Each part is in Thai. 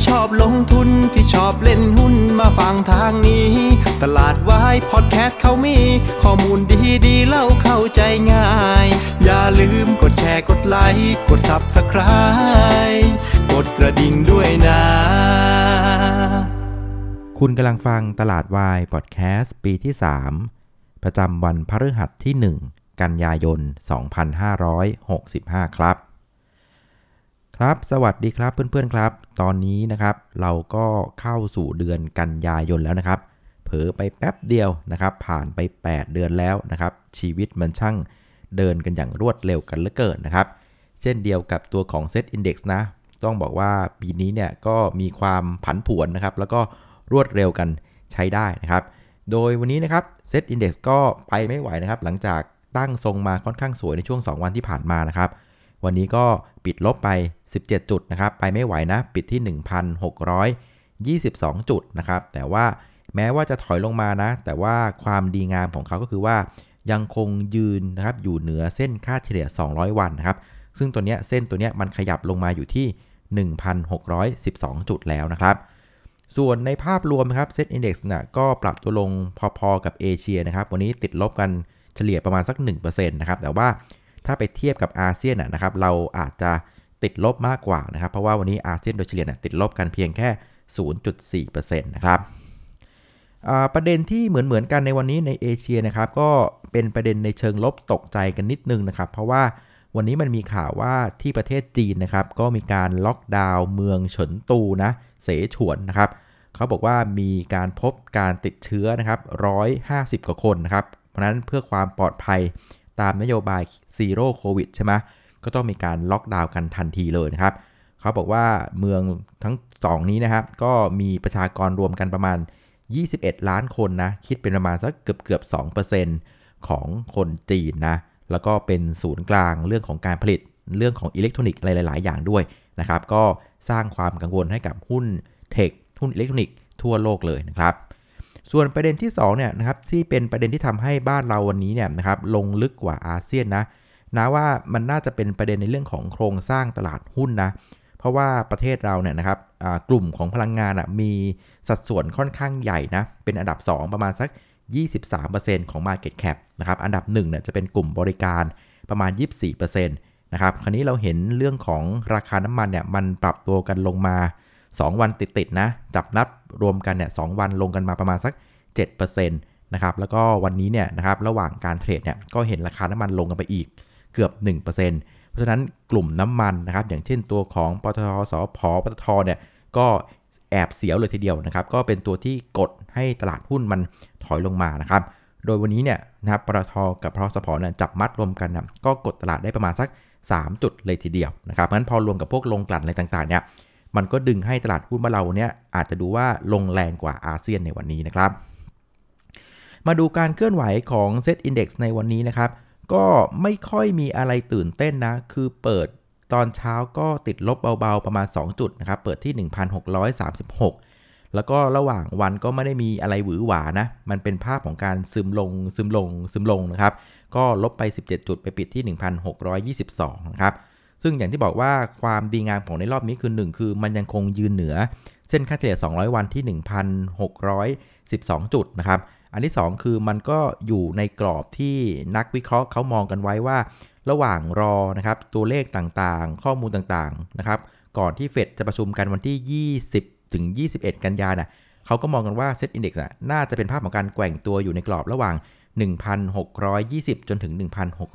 ที่ชอบลงทุนที่ชอบเล่นหุ้นมาฟังทางนี้ ตลาดวายพอดแคสต์เขามี ข้อมูลดีดีเล่าเข้าใจง่าย อย่าลืมกดแชร์กดไลค์กด Subscribe กดกระดิ่งด้วยนะ คุณกำลังฟังตลาดวายพอดแคสต์ปีที่ 3 ประจำวันพฤหัสที่ 1 กันยายน 2565 ครับ ครับ สวัสดีครับเพื่อนๆครับ ตอนนี้นะครับเราก็เข้าสู่เดือนกันยายนแล้วนะครับ เผลอไปแป๊บเดียวนะครับ ผ่านไป 8 เดือนแล้วนะครับ ชีวิตมันช่างเดินกันอย่างรวดเร็วกันเหลือเกินนะครับ เช่นเดียวกับตัวของ Set Index นะ ต้องบอกว่าปีนี้เนี่ยก็มีความผันผวนนะครับ แล้วก็รวดเร็วกันใช้ได้นะครับ โดยวันนี้นะครับ Set Index ก็ไปไม่ไหวนะครับ หลังจากตั้งทรงมาค่อนข้างสวยในช่วง 2 วันที่ผ่านมานะครับ วันนี้ก็ปิดลบไป 17 จุดนะครับ ไปไม่ไหวนะ ปิดที่ 1,622 จุดนะครับ แต่ว่าแม้ว่าจะถอยลงมานะ แต่ว่าความดีงามของเขาก็คือว่ายังคงยืนนะครับอยู่เหนือเส้นค่าเฉลี่ย 200 วันนะครับ ซึ่งตัวเนี้ยเส้นตัวเนี้ยมันขยับลงมาอยู่ที่ 1,612 จุดแล้วนะครับ ส่วนในภาพรวมนะครับเซ็ตอินดี x นะก็ปรับตัวลงพอๆกับเอเชียนะครับ วันนี้ติดลบกันเฉลี่ยประมาณสัก 1%นะครับ แต่ว่าถ้าไปเทียบกับอาเซียนนะครับ เราอาจจะ ติดลบมากกว่านะครับ เพราะว่าวันนี้อาเซียนโดยเฉลี่ยนะติดลบกันเพียงแค่ 0.4%นะครับประเด็นที่เหมือนๆกันในวันนี้ในเอเชียนะครับ ก็เป็นประเด็นในเชิงลบตกใจกันนิดนึงนะครับ เพราะว่าวันนี้มันมีข่าวว่าที่ประเทศจีนนะครับ ก็มีการล็อกดาวน์เมืองเฉินตูนะเสฉวนนะครับเขาบอกว่ามีการพบการติดเชื้อนะครับ150 กว่าคนนะครับ เพราะนั้นเพื่อความปลอดภัยตามนโยบาย Zero COVID ใช่ไหม ก็ต้องมีการล็อกดาวน์กันทันทีเลยนะครับเขาบอกว่าเมืองทั้ง 2 นี้นะครับก็มีประชากรรวมกันประมาณ 21 ล้านคนนะคิดเป็นประมาณสักเกือบเกือบ2%ของคนจีนนะแล้วก็เป็นศูนย์กลางเรื่องของการผลิตเรื่องของอิเล็กทรอนิกส์อะไรหลาย ๆ อย่างด้วยนะครับก็สร้างความกังวลให้กับหุ้นเทคหุ้นอิเล็กทรอนิกส์ทั่วโลกเลยนะครับส่วนประเด็นที่2เนี่ยนะครับที่เป็นประเด็นที่ทำให้บ้านเราวันนี้เนี่ยนะครับลงลึกกว่าอาเซียนนะ นะว่ามันน่าจะเป็นประเด็นในเรื่องของโครงสร้างตลาดหุ้นนะเพราะว่าประเทศเราเนี่ยนะครับกลุ่มของพลังงานมีสัดส่วนค่อนข้างใหญ่นะเป็นอันดับ 2 ประมาณสัก 23%ของ Market Cap นะครับอันดับ1เนี่ยจะเป็นกลุ่มบริการประมาณ 24%นะครับคราวนี้เราเห็นเรื่องของราคาน้ำมันเนี่ยมันปรับตัวกันลงมา 2 วันติดๆนะจับนับรวมกันเนี่ยสวันลงกันมาประมาณสัก 7%นะครับแล้วก็วันนี้เนี่ยนะครับระหว่างการเทรดเนี่ยก็เห็นราคาน้ำมันลงกันไปอีก เกือบ 1%เพราะฉะนั้นกลุ่มน้ำมันนะครับ อย่างเช่นตัวของปตทสพปตทเนี่ยก็แอบเสียวเลยทีเดียวนะครับ ก็เป็นตัวที่กดให้ตลาดหุ้นมันถอยลงมานะครับ โดยวันนี้เนี่ยนะครับปตทกับพสพเนี่ยจับมัดรวมกันนะก็กดตลาดได้ประมาณสัก 3 จุดเลยทีเดียวนะครับเพราะฉะนั้นพอรวมกับพวกลงกลั่นอะไรต่างๆเนี่ยมันก็ดึงให้ตลาดหุ้นบ้านเราเนี่ยอาจจะดูว่าลงแรงกว่าอาเซียนในวันนี้นะครับ มาดูการเคลื่อนไหวของ Set Index ในวันนี้นะครับ ก็ไม่ค่อยมีอะไรตื่นเต้นนะ คือเปิดตอนเช้าก็ติดลบเบาๆประมาณ 2 จุดนะครับ เปิดที่ 1,636 แล้วก็ระหว่างวันก็ไม่ได้มีอะไรหวือหวานะ มันเป็นภาพของการซึมลงซึมลงซึมลงนะครับ ก็ลบไป 17 จุดไปปิดที่ 1,622 นะครับ ซึ่งอย่างที่บอกว่าความดีงามของในรอบนี้คือ 1 คือมันยังคงยืนเหนือ เส้นค่าเฉลี่ย 200 วันที่ 1,612 จุดนะครับ อันที่ 2 คือมันก็อยู่ในกรอบที่นักวิเคราะห์เขามองกันไว้ว่า ระหว่างรอนะครับตัวเลขต่างๆ ข้อมูลต่างๆนะครับก่อนที่เฟดจะประชุมกันวันที่ 20 ถึง 21 กันยานะ่ะเขาก็มองกันว่าเซ็ตอินดี x น่ะน่าจะเป็นภาพของการแกว่งตัวอยู่ในกรอบระหว่าง 1,620 จนถึง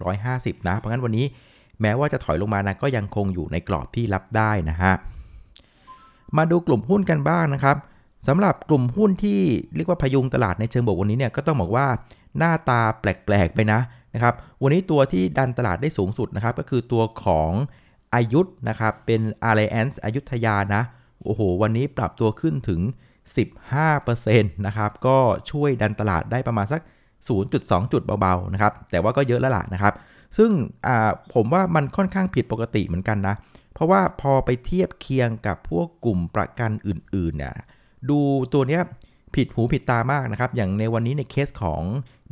1,650 นะ เพราะงั้นวันนี้แม้ว่าจะถอยลงมานะก็ยังคงอยู่ในกรอบที่รับได้นะฮะมาดูกลุ่มหุ้นกันบ้างนะครับ สำหรับกลุ่มหุ้นที่เรียกว่าพยุงตลาดในเชิงบวกวันนี้เนี่ยก็ต้องบอกว่าหน้าตาแปลกๆไปนะนะครับ วันนี้ตัวที่ดันตลาดได้สูงสุดนะครับ ก็คือตัวของอายุทนะครับ เป็น Alliance อายุทยานะ โอ้โห วันนี้ปรับตัวขึ้นถึง 15%นะครับ ก็ช่วยดันตลาดได้ประมาณสัก 0.2 จุดเบาๆนะครับ แต่ว่าก็เยอะแล้วล่ะนะครับ ซึ่งผมว่ามันค่อนข้างผิดปกติเหมือนกันนะ เพราะว่าพอไปเทียบเคียงกับพวกกลุ่มประกันอื่นๆเนี่ย ดูตัวเนี้ยผิดหูผิดตามากนะครับ อย่างในวันนี้ในเคสของ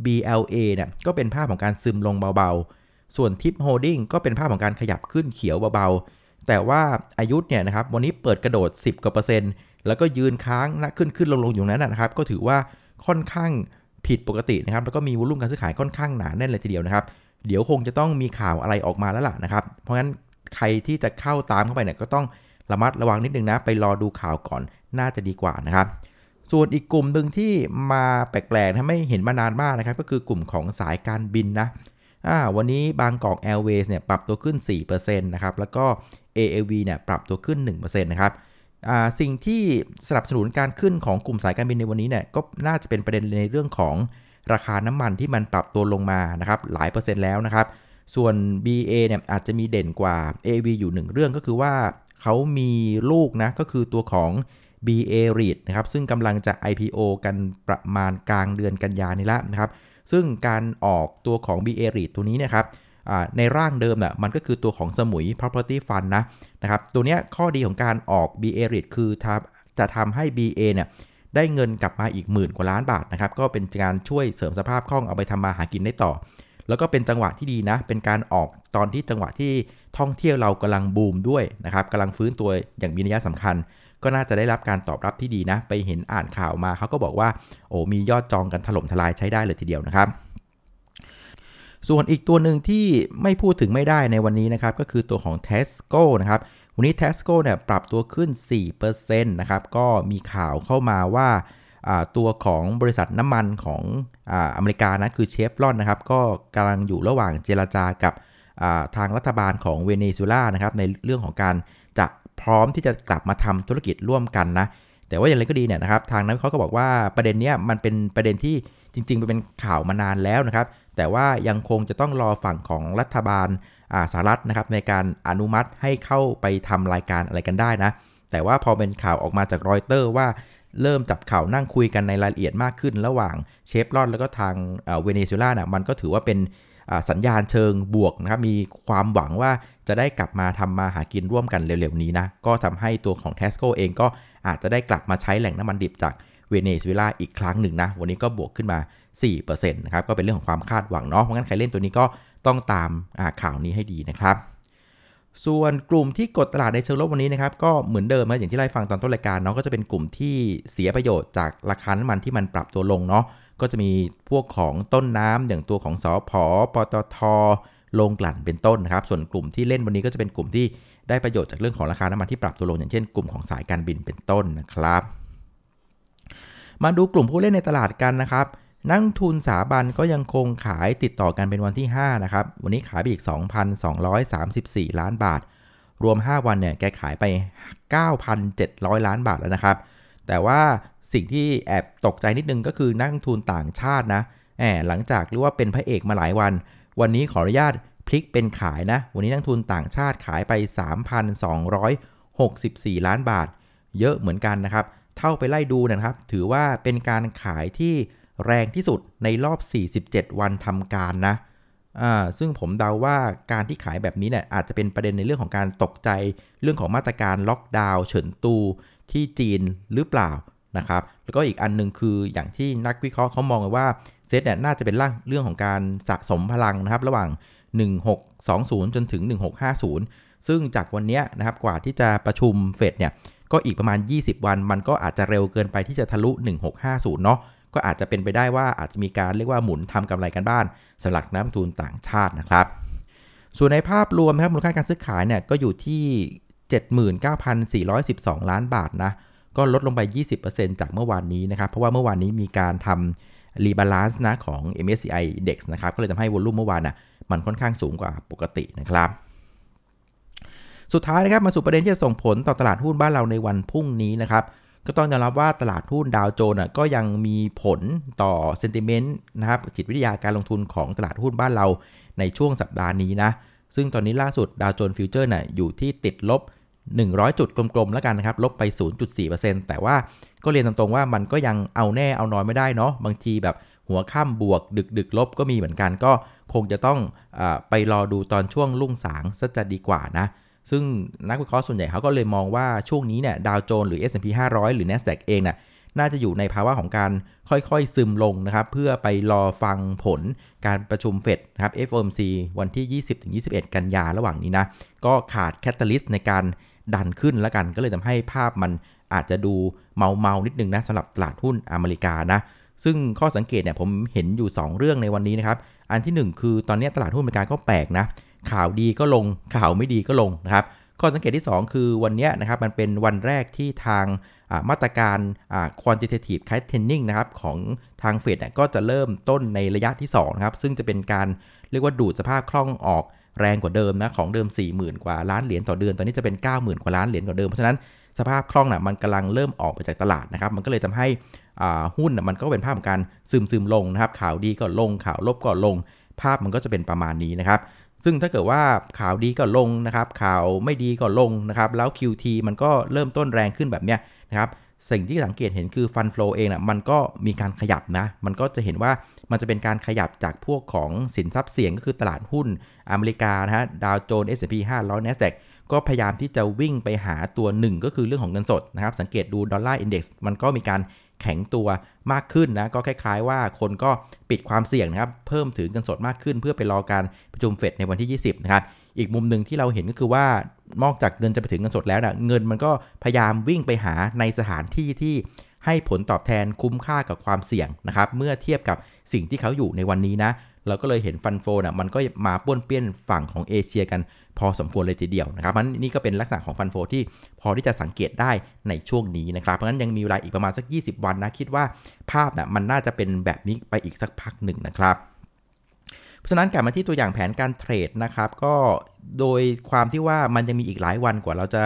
BLA เนี่ยก็เป็นภาพของการซึมลงเบาๆ ส่วน TIP Holding ก็เป็นภาพของการขยับขึ้นเขียวเบาๆ แต่ว่า AYUD เนี่ยนะครับวันนี้เปิดกระโดด 10กว่าเปอร์เซ็นต์แล้วก็ยืนค้างนะขึ้นขึ้นลงลงอยู่นั้นนะครับ ก็ถือว่าค่อนข้างผิดปกตินะครับ แล้วก็มี volume การซื้อขายค่อนข้างหนาแน่นเลยทีเดียวนะครับ เดี๋ยวคงจะต้องมีข่าวอะไรออกมาแล้วล่ะนะครับ เพราะงั้นใครที่จะเข้าตามเข้าไปเนี่ยก็ต้องระมัดระวังนิดนึงนะ ไปรอดูข่าวก่อน น่าจะดีกว่านะครับ ส่วนอีกกลุ่มหนึ่งที่มาแปลกๆถ้าไม่เห็นมานานมากนะครับ ก็คือกลุ่มของสายการบินนะอ่าวันนี้บางกอกแอร์เวย์เนี่ยปรับตัวขึ้น 4%นะครับ แล้วก็ AAV เนี่ยปรับตัวขึ้น 1%นะครับสิ่งที่สนับสนุนการขึ้นของกลุ่มสายการบินในวันนี้เนี่ยก็น่าจะเป็นประเด็นในเรื่องของราคาน้ำมันที่มันปรับตัวลงมานะครับหลายเปอร์เซ็นต์แล้วนะครับ ส่วน BA เนี่ยอาจจะมีเด่นกว่า AV อยู่หนึ่งเรื่องก็คือว่าเขามีลูกนะก็คือตัวของ BA REIT นะครับซึ่งกำลังจะ IPO กันประมาณกลางเดือนกันยานี้แล้วนะครับซึ่งการออกตัวของ BA REIT ตัวนี้นะครับในร่างเดิมน่ะมันก็คือตัวของสมุย property fund นะนะครับตัวนี้ข้อดีของการออก BA REIT คือจะทำให้ BA เนี่ยได้เงินกลับมาอีกหมื่นกว่าล้านบาทนะครับก็เป็นการช่วยเสริมสภาพคล่องเอาไปทำมาหากินได้ต่อ แล้วก็เป็นจังหวะที่ดีนะ เป็นการออกตอนที่จังหวะที่ท่องเที่ยวเรากำลังบูมด้วยนะครับกำลังฟื้นตัวอย่างมีนัยสำคัญ ก็น่าจะได้รับการตอบรับที่ดีนะ ไปเห็นอ่านข่าวมาเขาก็บอกว่า โอ้มียอดจองกันถล่มทลายใช้ได้เลยทีเดียวนะครับส่วนอีกตัวหนึ่งที่ไม่พูดถึงไม่ได้ในวันนี้นะครับ ก็คือตัวของ Tesco นะครับ วันนี้ Tesco เนี่ยปรับตัวขึ้น 4%นะครับ ก็มีข่าวเข้ามาว่าตัวของบริษัทน้ำมันของออเมริกานะคือเชฟรอนนะครับ ก็กำลังอยู่ระหว่างเจรจากับทางรัฐบาลของเวเนซุเอลานะครับ ในเรื่องของการจะ พร้อมที่จะกลับมาทำธุรกิจร่วมกันนะ แต่ว่าอย่างไรก็ดีเนี่ยนะครับ ทางนั้นเขาก็บอกว่าประเด็นนี้มันเป็นประเด็นที่จริงๆเป็นข่าวมานานแล้วนะครับ แต่ว่ายังคงจะต้องรอฝั่งของรัฐบาลสหรัฐนะครับในการอนุมัติให้เข้าไปทำรายการอะไรกันได้นะ แต่ว่าพอเป็นข่าวออกมาจากรอยเตอร์ว่าเริ่มจับข่าวนั่งคุยกันในรายละเอียดมากขึ้น ระหว่างเชฟรอนแล้วก็ทางเวเนซุเอลานะ่ะมันก็ถือว่าเป็น สัญญาณเชิงบวกนะครับมีความหวังว่าจะได้กลับมาทำมาหากินร่วมกันเร็วๆนี้นะก็ทำให้ตัวของ TASCO เองก็อาจจะได้กลับมาใช้แหล่งน้ำมันดิบจากเวเนซุเอลาอีกครั้งหนึ่งนะ วันนี้ก็บวกขึ้นมา 4%นะครับก็เป็นเรื่องของความคาดหวังเนาะเพราะงั้นใครเล่นตัวนี้ก็ต้องตามข่าวนี้ให้ดีนะครับส่วนกลุ่มที่กดตลาดในเชิงลบวันนี้นะครับก็เหมือนเดิมนะอย่างที่ไล่ฟังตอนต้นรายการเนาะก็จะเป็นกลุ่มที่เสียประโยชน์จากราคาน้ำมันที่มันปรับตัวลงเนาะ ก็จะมีพวกของต้นน้ำอย่างตัวของสอพอปตทลงกลั่นเป็นต้นนะครับ ส่วนกลุ่มที่เล่นวันนี้ก็จะเป็นกลุ่มที่ได้ประโยชน์จากเรื่องของราคาน้ำมันที่ปรับตัวลงอย่างเช่นกลุ่มของสายการบินเป็นต้นนะครับ มาดูกลุ่มผู้เล่นในตลาดกันนะครับ นักทุนสาบันก็ยังคงขายติดต่อกันเป็นวันที่ 5 นะครับ วันนี้ขายไปอีก 2,234 ล้านบาท รวม 5 วันเนี่ยแกขายไป 9,700 ล้านบาทแล้วนะครับ แต่ว่าสิ่งที่แอบตกใจนิดนึงก็คือนักทุนต่างชาตินะแอบหลังจากเรียกว่าเป็นพระเอกมาหลายวัน วันนี้ขออนุญาตพลิกเป็นขายนะ วันนี้นักทุนต่างชาติขายไป 3,264 ล้านบาท เยอะเหมือนกันนะครับ เท่าไปไล่ดูนะครับ ถือว่าเป็นการขายที่แรงที่สุดในรอบ 47 วันทำการนะ ซึ่งผมเดาว่าการที่ขายแบบนี้เนี่ยอาจจะเป็นประเด็นในเรื่องของการตกใจ เรื่องของมาตรการล็อกดาวน์เฉินตูที่จีนหรือเปล่านะครับ แล้วก็อีกอันนึงคืออย่างที่นักวิเคราะห์เขามองว่าเซตเนี่ยน่าจะเป็นเรื่องของการสะสมพลังนะครับ ระหว่าง 1620 จนถึง 1650 ซึ่งจากวันนี้นะครับกว่าที่จะประชุมเฟดเนี่ยก็อีกประมาณ 20 วัน มันก็อาจจะเร็วเกินไปที่จะทะลุ 1650 เนาะ ก็อาจจะเป็นไปได้ว่าอาจจะมีการเรียกว่าหมุนทำกำไรกันบ้างสำหรับนักลงทุนต่างชาตินะครับ ส่วนในภาพรวมนะครับมูลค่าการซื้อขายเนี่ยก็อยู่ที่ 79,412 ล้านบาทนะก็ลดลงไป 20%จากเมื่อวานนี้นะครับ เพราะว่าเมื่อวานนี้มีการทำ rebalance นะของ MSCI Index นะครับ ก็เลยทำให้ volume เมื่อวานน่ะมันค่อนข้างสูงกว่าปกตินะครับ สุดท้ายนะครับมาสู่ประเด็นที่จะส่งผลต่อตลาดหุ้นบ้านเราในวันพรุ่งนี้นะครับ ก็ต้องยอมรับว่าตลาดหุ้นดาวโจนส์ก็ยังมีผลต่อ sentiment นะครับจิตวิทยาการลงทุนของตลาดหุ้นบ้านเราในช่วงสัปดาห์นี้นะ ซึ่งตอนนี้ล่าสุดดาวโจนส์ฟิวเจอร์น่ะอยู่ที่ติดลบ 100 จุดกลมๆ แล้วกันนะครับ ลบไป 0.4%แต่ว่าก็เรียนตรงๆว่ามันก็ยังเอาแน่เอานอนไม่ได้เนาะบางทีแบบหัวค่ำบวกดึกดึกลบก็มีเหมือนกันก็คงจะต้องอไปรอดูตอนช่วงลุ่งสางซะจะดีกว่านะ ซึ่งนักวิเคราะห์ส่วนใหญ่เขาก็เลยมองว่าช่วงนี้เนี่ยดาวโจนส์หรือ S&P 500 หรือ NASDAQ เองน่ะน่าจะอยู่ในภาวะของการค่อยๆ ซึมลงนะครับ เพื่อไปรอฟังผลการประชุมเฟดนะครับ FOMC วันที่ 20-21 กันยาระหว่างนี้นะ ก็ขาดแคตตาลิสต์ในการดันขึ้นแล้วกัน ก็เลยทำให้ภาพมันอาจจะดูเมาเมานิดนึงนะสำหรับตลาดหุ้นอเมริกานะ ซึ่งข้อสังเกตเนี่ยผมเห็นอยู่ 2 เรื่องในวันนี้นะครับ อันที่ 1 คือตอนนี้ตลาดหุ้นอเมริกาก็แปลกนะ ข่าวดีก็ลงข่าวไม่ดีก็ลงนะครับข้อสังเกตที่ 2 คือวันนี้นะครับมันเป็นวันแรกที่ทางมาตรการ quantitative tightening นะครับของทางเฟดก็จะเริ่มต้นในระยะที่2นะครับซึ่งจะเป็นการเรียกว่าดูดสภาพคล่องออกแรงกว่าเดิมนะของเดิม 40,000 กว่าล้านเหรียญต่อเดือนตอนนี้จะเป็น 90,000 กว่าล้านเหรียญต่อเดิมเพราะฉะนั้นสภาพคล่องนะ่ะมันกำลังเริ่มออกไปจากตลาดนะครับมันก็เลยทำให้หุ้นนะมันก็เป็นภาพของการซึมซึมลงนะครับข่าวดีก็ลงข่าวลบก็ลง ภาพมันก็จะเป็นประมาณนี้นะครับ ซึ่งถ้าเกิดว่าข่าวดีก็ลงนะครับ ข่าวไม่ดีก็ลงนะครับ แล้ว QT มันก็เริ่มต้นแรงขึ้นแบบเนี้ยนะครับ สิ่งที่สังเกตเห็นคือฟันฟลอเองนะ่ะมันก็มีการขยับนะ มันก็จะเห็นว่ามันจะเป็นการขยับจากพวกของสินทรัพย์เสี่ยงก็คือตลาดหุ้นอเมริกานะฮะ ดาวโจนส์ S&P 500 NASDAQ ก็พยายามที่จะวิ่งไปหาตัวหนึ่งก็คือเรื่องของเงินสดนะครับ สังเกตดูดอลลาร์อินเด็กซ์มันก็มีการ แข็งตัวมากขึ้นนะก็คล้ายๆว่าคนก็ปิดความเสี่ยงนะครับเพิ่มถือเงินสดมากขึ้น เพื่อไปรอการประชุมเฟดในวันที่ 20 นะครับอีกมุมหนึ่งที่เราเห็นก็คือว่านอกจากเงินจะไปถึงเงินสดแล้วนะเงินมันก็พยายามวิ่งไปหาในสถานที่ที่ให้ผลตอบแทนคุ้มค่ากับความเสี่ยงนะครับเมื่อเทียบกับสิ่งที่เขาอยู่ในวันนี้นะ เราก็เลยเห็นฟันโฟนะมันก็มาป้วนเปี้ยนฝั่งของเอเชียกันพอสมควรเลยทีเดียวนะครับมันนี่ก็เป็นลักษณะของฟันโฟที่พอที่จะสังเกตได้ในช่วงนี้นะครับ เพราะฉะนั้นยังมีเวลาอีกประมาณสัก 20 วันนะ คิดว่าภาพนะมันน่าจะเป็นแบบนี้ไปอีกสักพักหนึ่งนะครับเพราะฉะนั้นกลับมาที่ตัวอย่างแผนการเทรดนะครับ ก็โดยความที่ว่ามันยังมีอีกหลายวันกว่าเราจะ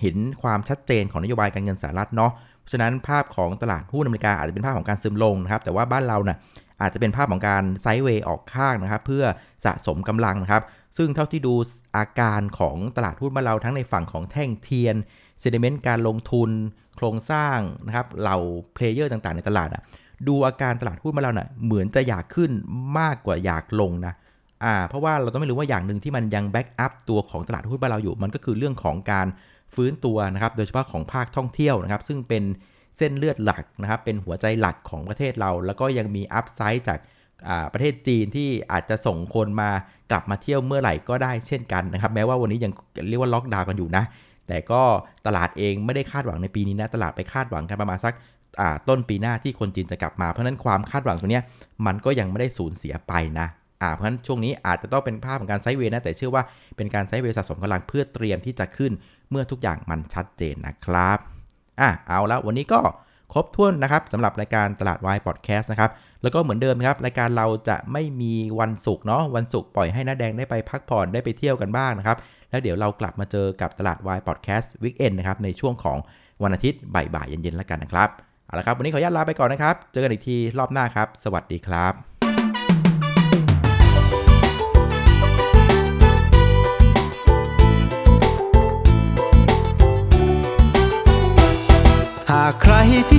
เห็นความชัดเจนของนโยบายการเงินสหรัฐเนาะฉะนั้นภาพของตลาดหุ้นอเมริกาอาจจะเป็นภาพของการซึมลงนะครับ แต่ว่าบ้านเรานะ่ะ อาจจะเป็นภาพของการ sideway ออกข้างนะครับ เพื่อสะสมกำลังนะครับ ซึ่งเท่าที่ดูอาการของตลาดหุ้นบ้านเราทั้งในฝั่งของแท่งเทียน sentiment การลงทุน โครงสร้างนะครับเหล่า player ต่างๆ ในตลาดอะดูอาการตลาดหุ้นบ้านเราเนะ่ะเหมือนจะอยากขึ้นมากกว่าอยากลงนะอ่าเพราะว่าเราต้องไม่ลืมว่าอย่างหนึ่งที่มันยัง backup ตัวของตลาดหุ้นบ้านเราอยู่ มันก็คือเรื่องของการฟื้นตัวนะครับ โดยเฉพาะของภาคท่องเที่ยวนะครับ ซึ่งเป็น เส้นเลือดหลักนะครับเป็นหัวใจหลักของประเทศเรา แล้วก็ยังมีอัพไซด์จากประเทศจีนที่อาจจะส่งคนมากลับมาเที่ยวเมื่อไหร่ก็ได้เช่นกันนะครับ แม้ว่าวันนี้ยังเรียกว่าล็อกดาวน์กันอยู่นะ แต่ก็ตลาดเองไม่ได้คาดหวังในปีนี้นะ ตลาดไปคาดหวังกันประมาณสักต้นปีหน้าที่คนจีนจะกลับมา เพราะนั้นความคาดหวังตรงนี้มันก็ยังไม่ได้สูญเสียไปนะอ่าเพราะฉะนั้นช่วงนี้อาจจะต้องเป็นภาพของการไซเวยนะแต่เชื่อว่าเป็นการไซเวยสะสมกำลังเพื่อเตรียมที่จะขึ้นเมื่อทุกอย่างมันชัดเจนนะครับ อะเอาละวันนี้ก็ครบถ้วนนะครับสำหรับรายการตลาดวายพอดแคสต์นะครับแล้วก็เหมือนเดิมครับรายการเราจะไม่มีวันศุกร์เนาะวันศุกร์ปล่อยให้น้าแดงได้ไปพักผ่อนได้ไปเที่ยวกันบ้างนะครับแล้วเดี๋ยวเรากลับมาเจอกับตลาดวายพอดแคสต์วิกเอนนะครับในช่วงของวันอาทิตย์บ่ายๆเย็นๆแล้วกันนะครับเอาละครับวันนี้ขออนุญาตลาไปก่อนนะครับ เจอกันอีกทีรอบหน้าครับ สวัสดีครับ